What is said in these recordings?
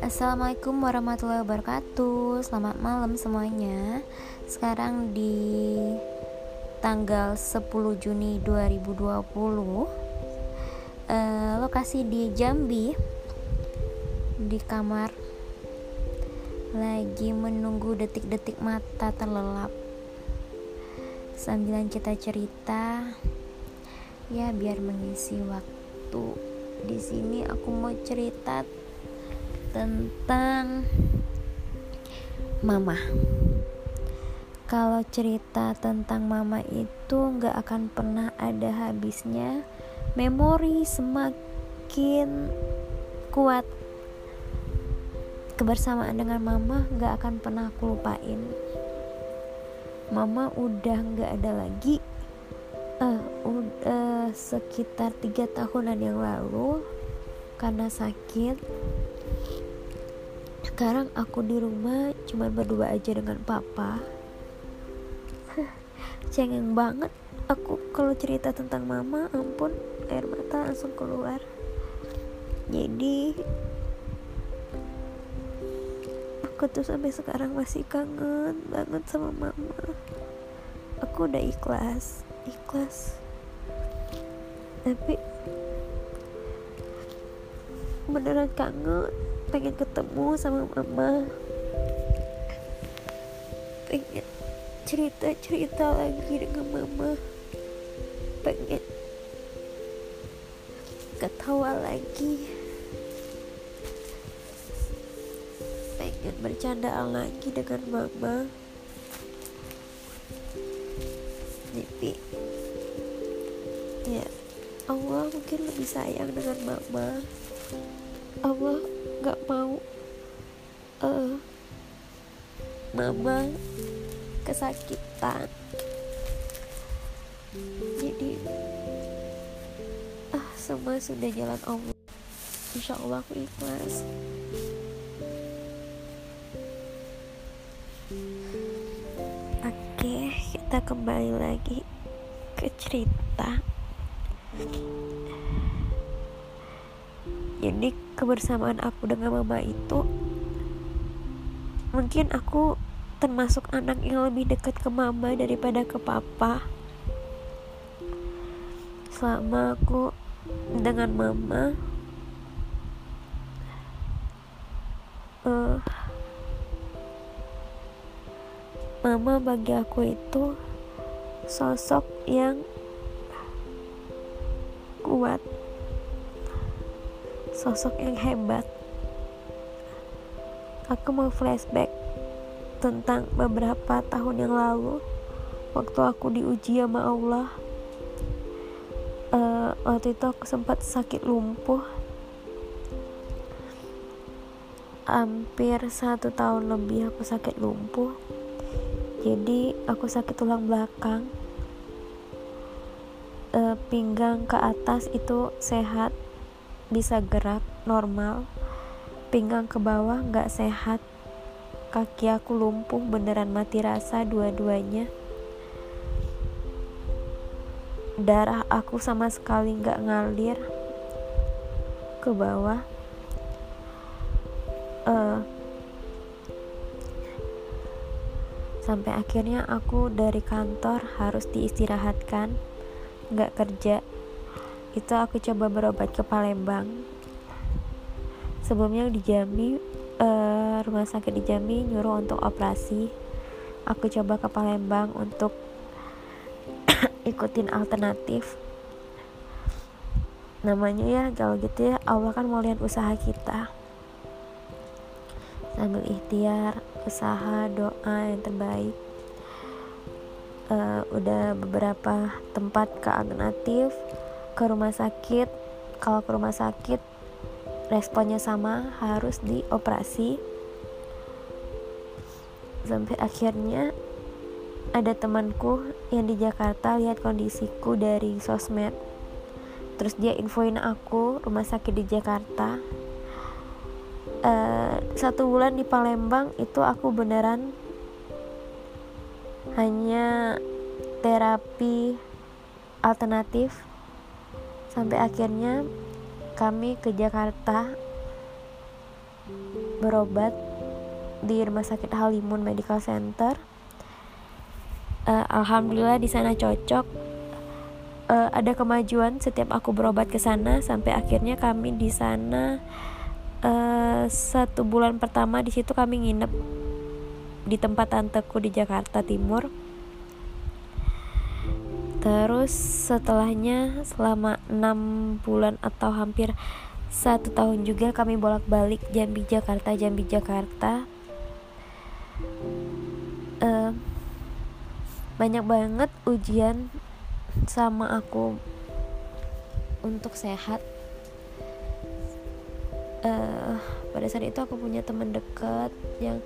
Assalamualaikum warahmatullahi wabarakatuh. Selamat malam semuanya. Sekarang di tanggal 10 Juni 2020 uh, eh, Lokasi di Jambi Di kamar Lagi menunggu detik-detik mata terlelap. Sambilan kita cerita Ya biar mengisi waktu di sini aku mau cerita tentang mama. Kalau cerita tentang mama itu nggak akan pernah ada habisnya. Memori semakin kuat. Kebersamaan dengan mama nggak akan pernah aku lupain. Mama udah nggak ada lagi. Sekitar tiga tahunan yang lalu karena sakit. Sekarang aku di rumah cuma berdua aja dengan papa. Cengeng banget aku kalau cerita tentang mama ampun air mata langsung keluar. Jadi aku tuh sampai sekarang masih kangen banget sama mama. Aku udah ikhlas ikhlas tapi beneran kangen pengen ketemu sama mama. Pengen cerita-cerita lagi dengan mama. Pengen ketawa lagi. Pengen bercanda lagi dengan mama. Tapi ya Allah mungkin lebih sayang dengan mama. Allah nggak mau uh, mama kesakitan. Jadi ah semua sudah jalan Allah. Insya Allah aku ikhlas. Oke kita kembali lagi ke cerita jadi kebersamaan aku dengan mama itu mungkin aku termasuk anak yang lebih dekat ke mama daripada ke papa. Selama aku dengan mama uh, mama bagi aku itu sosok yang kuat sosok yang hebat. Aku mau flashback tentang beberapa tahun yang lalu waktu aku diuji sama Allah. Uh, waktu itu aku sempat sakit lumpuh hampir satu tahun lebih aku sakit lumpuh jadi aku sakit tulang belakang pinggang ke atas itu sehat bisa gerak normal. Pinggang ke bawah nggak sehat kaki aku lumpuh beneran mati rasa dua-duanya. Darah aku sama sekali nggak ngalir ke bawah. Uh, sampai akhirnya aku dari kantor harus diistirahatkan nggak kerja itu aku coba berobat ke Palembang. Sebelumnya di Jambi uh, rumah sakit di Jambi nyuruh untuk operasi. Aku coba ke Palembang untuk ikutin alternatif. Namanya ya kalau gitu ya Allah kan mau lihat usaha kita. Sambil ikhtiar usaha doa yang terbaik uh, udah beberapa tempat ke alternatif ke rumah sakit. Kalau ke rumah sakit responnya sama harus dioperasi. Sampai akhirnya ada temanku yang di Jakarta lihat kondisiku dari sosmed. Terus dia infoin aku rumah sakit di Jakarta. Uh, satu bulan di Palembang itu aku beneran hanya terapi alternatif. Sampai akhirnya kami ke Jakarta berobat di rumah sakit Halimun Medical Center. Uh, alhamdulillah di sana cocok. Uh, ada kemajuan setiap aku berobat ke sana. Sampai akhirnya kami di sana uh, satu bulan pertama di situ kami nginep di tempat tanteku di Jakarta Timur. Terus setelahnya selama enam bulan atau hampir satu tahun juga kami bolak-balik Jambi Jakarta Jambi Jakarta. Uh, banyak banget ujian sama aku untuk sehat. Uh, pada saat itu aku punya teman dekat yang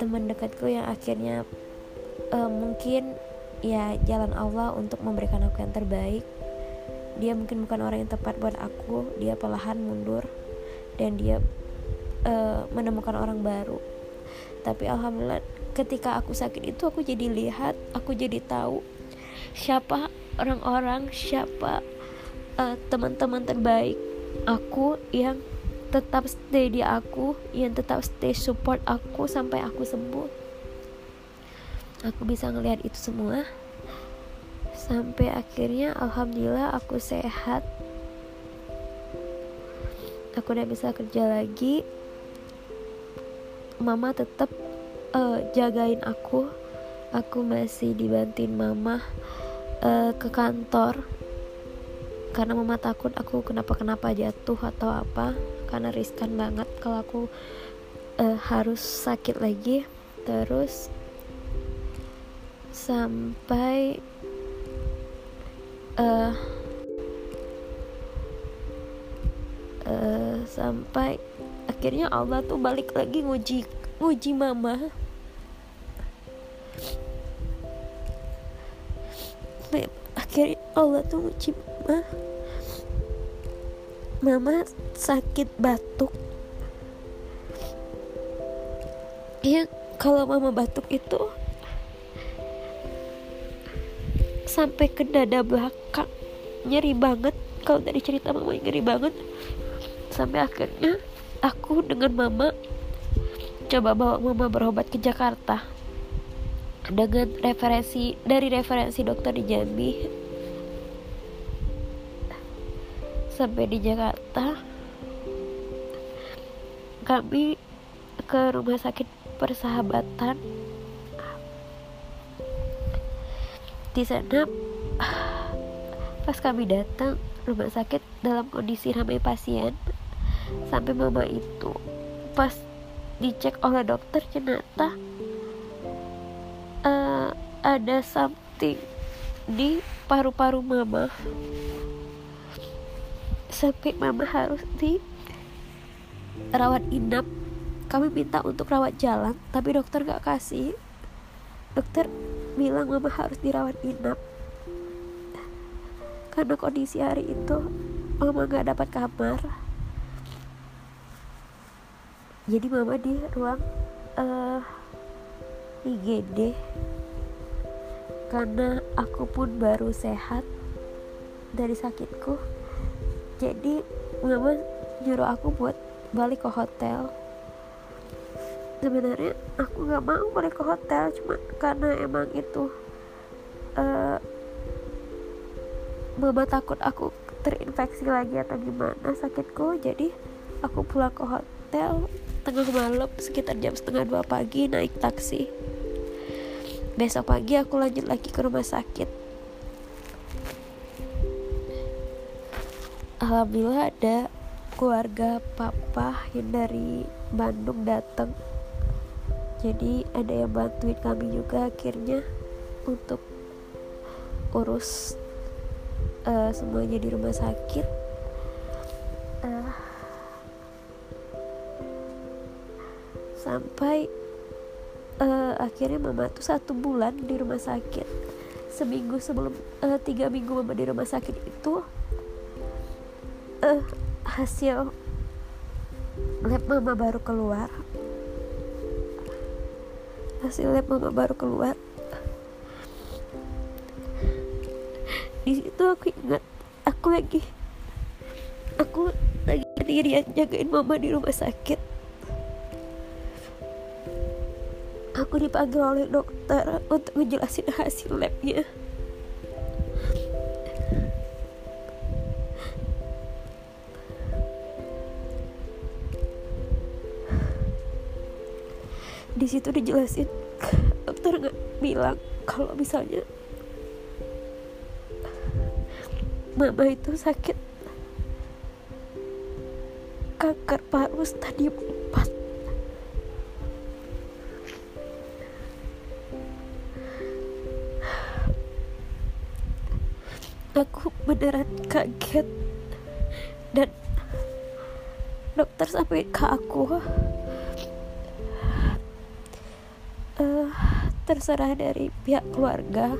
teman dekatku yang akhirnya uh, mungkin ya jalan Allah untuk memberikan aku yang terbaik. Dia mungkin bukan orang yang tepat buat aku. Dia perlahan mundur dan dia uh, menemukan orang baru. Tapi alhamdulillah ketika aku sakit itu aku jadi lihat aku jadi tahu siapa orang-orang siapa uh, teman-teman terbaik aku yang tetap stay di aku yang tetap stay support aku sampai aku sembuh. Aku bisa ngelihat itu semua. Sampai akhirnya alhamdulillah aku sehat. Aku udah bisa kerja lagi. Mama tetap uh, jagain aku. Aku masih dibantuin mama uh, ke kantor. Karena mama takut aku kenapa-kenapa jatuh atau apa karena riskan banget kalau aku uh, harus sakit lagi. Terus sampai uh, uh, sampai akhirnya Allah tuh balik lagi nguji nguji mama. Akhirnya Allah tuh nguji mama mama sakit batuk. Ya kalau mama batuk itu sampai ke dada belakang. Nyeri banget. Kalau dari cerita mama nyeri banget sampai akhirnya aku dengan mama coba bawa mama berobat ke Jakarta. Dengan referensi dari referensi dokter di Jambi sampai di Jakarta. Kami ke rumah sakit persahabatan. Di sana pas kami datang rumah sakit dalam kondisi ramai pasien. Sampai mama itu pas dicek oleh dokter ternyata uh, ada something di paru-paru mama sampai mama harus di rawat inap. Kami minta untuk rawat jalan tapi dokter gak kasih. Dokter bilang mama harus dirawat inap. Karena kondisi hari itu mama gak dapat kamar. Jadi mama di ruang uh, eh, IGD karena aku pun baru sehat dari sakitku jadi mama nyuruh aku buat balik ke hotel. Sebenarnya aku nggak mau balik ke hotel cuma karena emang itu uh, mama takut aku terinfeksi lagi atau gimana sakitku. Jadi aku pulang ke hotel tengah malam sekitar jam setengah dua pagi naik taksi. Besok pagi aku lanjut lagi ke rumah sakit alhamdulillah ada keluarga papa yang dari Bandung datang. Jadi ada yang bantuin kami juga akhirnya untuk urus uh, semuanya di rumah sakit. Uh, sampai uh, akhirnya mama tuh satu bulan di rumah sakit. Seminggu sebelum uh, tiga minggu mama di rumah sakit itu hasil lab mama baru keluar. Hasil lab mama baru keluar. Di situ aku ingat aku lagi aku lagi sendirian jagain mama di rumah sakit. Aku dipanggil oleh dokter untuk menjelasin hasil labnya situ dijelasin. Dokter nggak bilang kalau misalnya mama itu sakit. Kanker paru stadium 4 aku beneran kaget. Dan dokter sampai ke aku terserah dari pihak keluarga.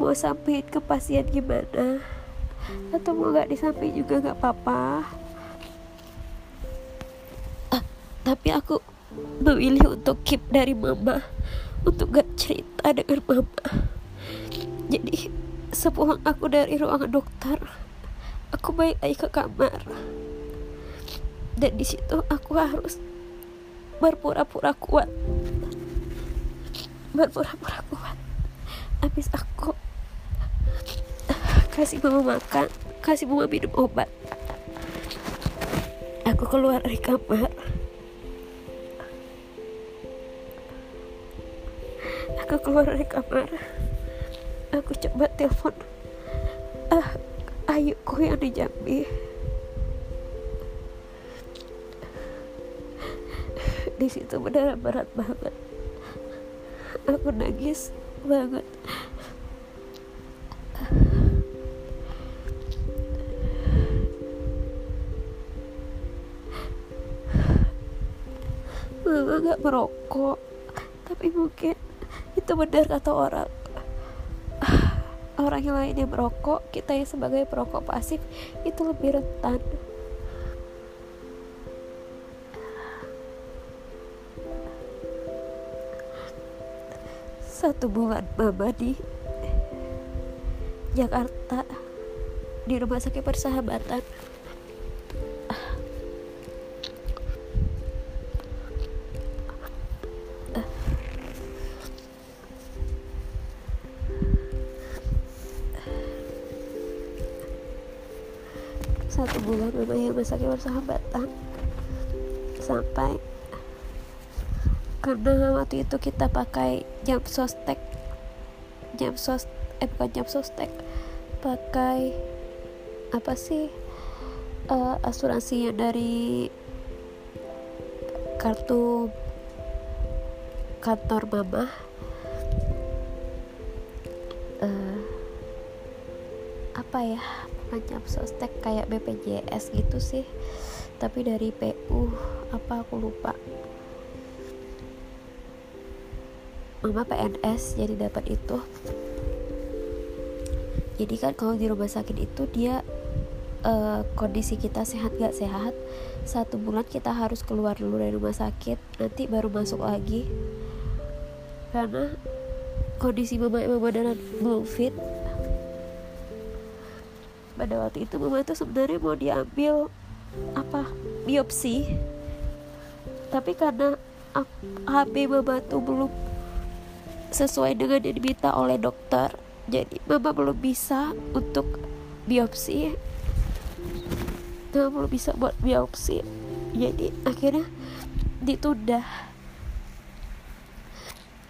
Mau sampein ke pasien gimana? Atau mau nggak disampaikan juga nggak apa-apa. Uh, tapi aku memilih untuk keep dari mama. Untuk gak cerita dengan mama. Jadi sepulang aku dari ruangan dokter aku balik lagi ke kamar. Dan di situ aku harus berpura-pura kuat berpura-pura kuat. Habis aku kasih mama makan kasih mama minum obat. Aku keluar dari kamar. Aku keluar dari kamar. Aku coba telepon ah ayuku yang di Jambi. Di situ benar berat banget aku nangis banget. Mama gak merokok tapi mungkin itu benar kata orang. Orang yang lainnya merokok kita yang sebagai perokok pasif itu lebih rentan bulan mama di Jakarta di rumah sakit persahabatan. Satu bulan memang masaknya persahabatan. Sampai karena waktu itu kita pakai jam sostek. Jam sos eh bukan jam sostek. Pakai apa sih uh, asuransinya dari kartu kantor mama uh, apa ya macam sostek kayak BPJS gitu sih. Tapi dari PU apa aku lupa mama PNS jadi dapat itu. Jadi kan kalau di rumah sakit itu dia uh, kondisi kita sehat gak sehat satu bulan kita harus keluar dulu dari rumah sakit nanti baru masuk lagi. Karena kondisi mama emang beneran belum fit. Pada waktu itu mama itu sebenarnya mau diambil apa biopsi. Tapi karena HB mama tuh belum sesuai dengan yang diminta oleh dokter. Jadi mama belum bisa untuk biopsi. Mama belum bisa buat biopsi. Jadi akhirnya ditunda.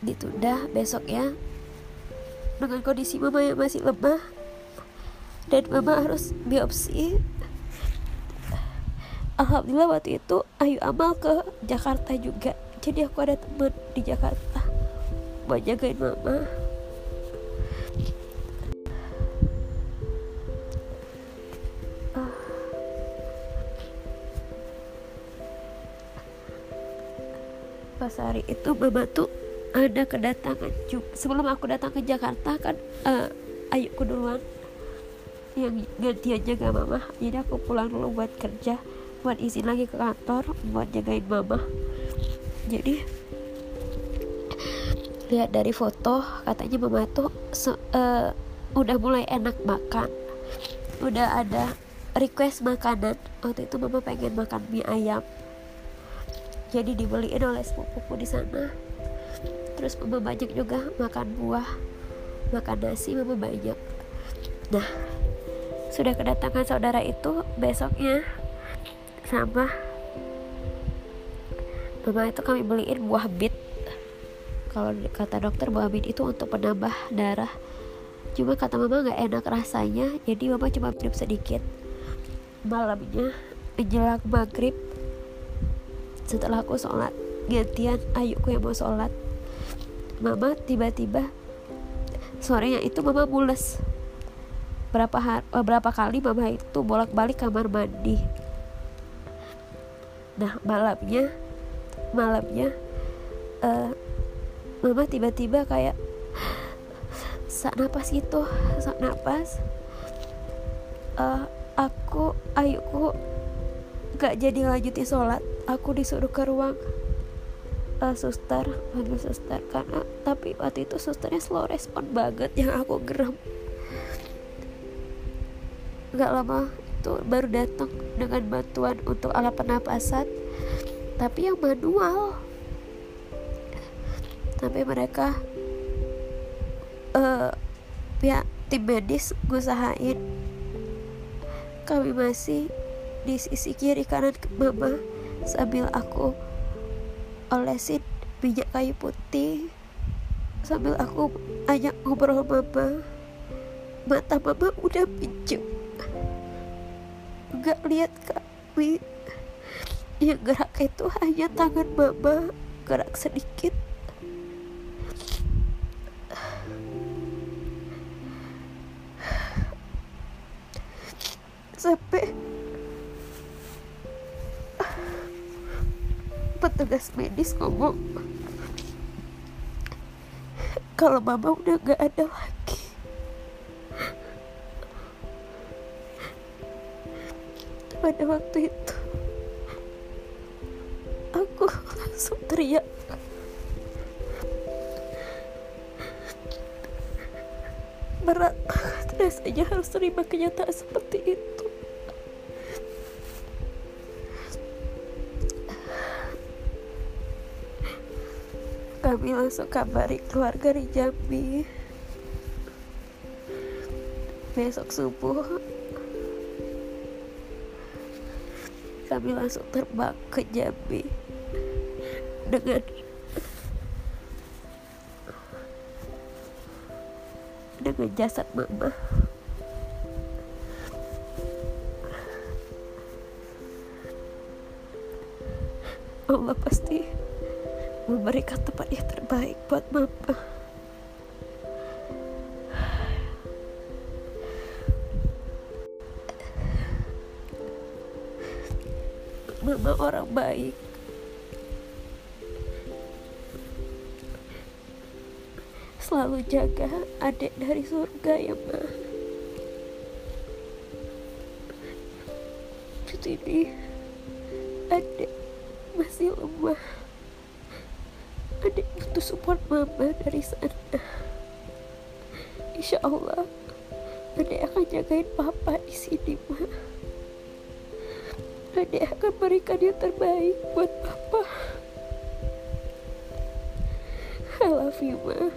Ditunda besok ya dengan kondisi mama yang masih lemah. Dan mama harus biopsi. Alhamdulillah waktu itu Ayu Amal ke Jakarta juga. Jadi aku ada teman di Jakarta buat jagain mama. Pas hari itu mama tuh ada kedatangan sebelum aku datang ke Jakarta kan uh, Ayu ku duluan. Yang gantian jaga mama. Jadi aku pulang dulu buat kerja buat izin lagi ke kantor buat jagain mama. Jadi lihat dari foto katanya mama tuh uh, udah mulai enak makan. Udah ada request makanan. Waktu itu mama pengen makan mie ayam. Jadi dibeliin oleh sepupuku di sana. Terus mama banyak juga makan buah makan nasi mama banyak. Nah sudah kedatangan saudara itu besoknya sama mama itu kami beliin buah bit kalau kata dokter bit itu untuk penambah darah. Cuma kata mama nggak enak rasanya jadi mama cuma minum sedikit. Malamnya menjelang maghrib setelah aku sholat gantian ayuku yang mau sholat mama tiba-tiba sorenya itu mama mules. Berapa hari, eh, berapa kali mama itu bolak-balik kamar mandi. Nah malamnya malamnya uh, mama tiba-tiba kayak sak napas gitu sak napas. Uh, aku ayuku gak jadi lanjutin sholat. Aku disuruh ke ruang uh, suster panggil suster. Karena tapi waktu itu susternya slow respon banget yang aku geram. Gak lama itu baru datang dengan bantuan untuk alat pernapasan tapi yang manual tapi mereka uh, pihak tim medis ngusahain kami masih di sisi kiri kanan mama sambil aku olesin minyak kayu putih. Sambil aku ajak ngobrol mama mata mama udah pinjem nggak lihat kami yang gerak itu hanya tangan mama gerak sedikit petugas medis ngomong. Kalau mama udah gak ada lagi. Pada waktu itu aku langsung teriak. Berat rasanya harus terima kenyataan seperti itu kami langsung kabari keluarga di Jambi besok subuh kami langsung terbang ke Jambi. Dengan dengan jasad mama. Allah pasti memberikan tempat yang terbaik buat mama. Mama orang baik. Selalu jaga adik dari surga ya ma. Ini adik masih lemah butuh support mama dari sana. Insya Allah adik akan jagain papa di sini ma. Adik akan berikan yang terbaik buat papa. I love you ma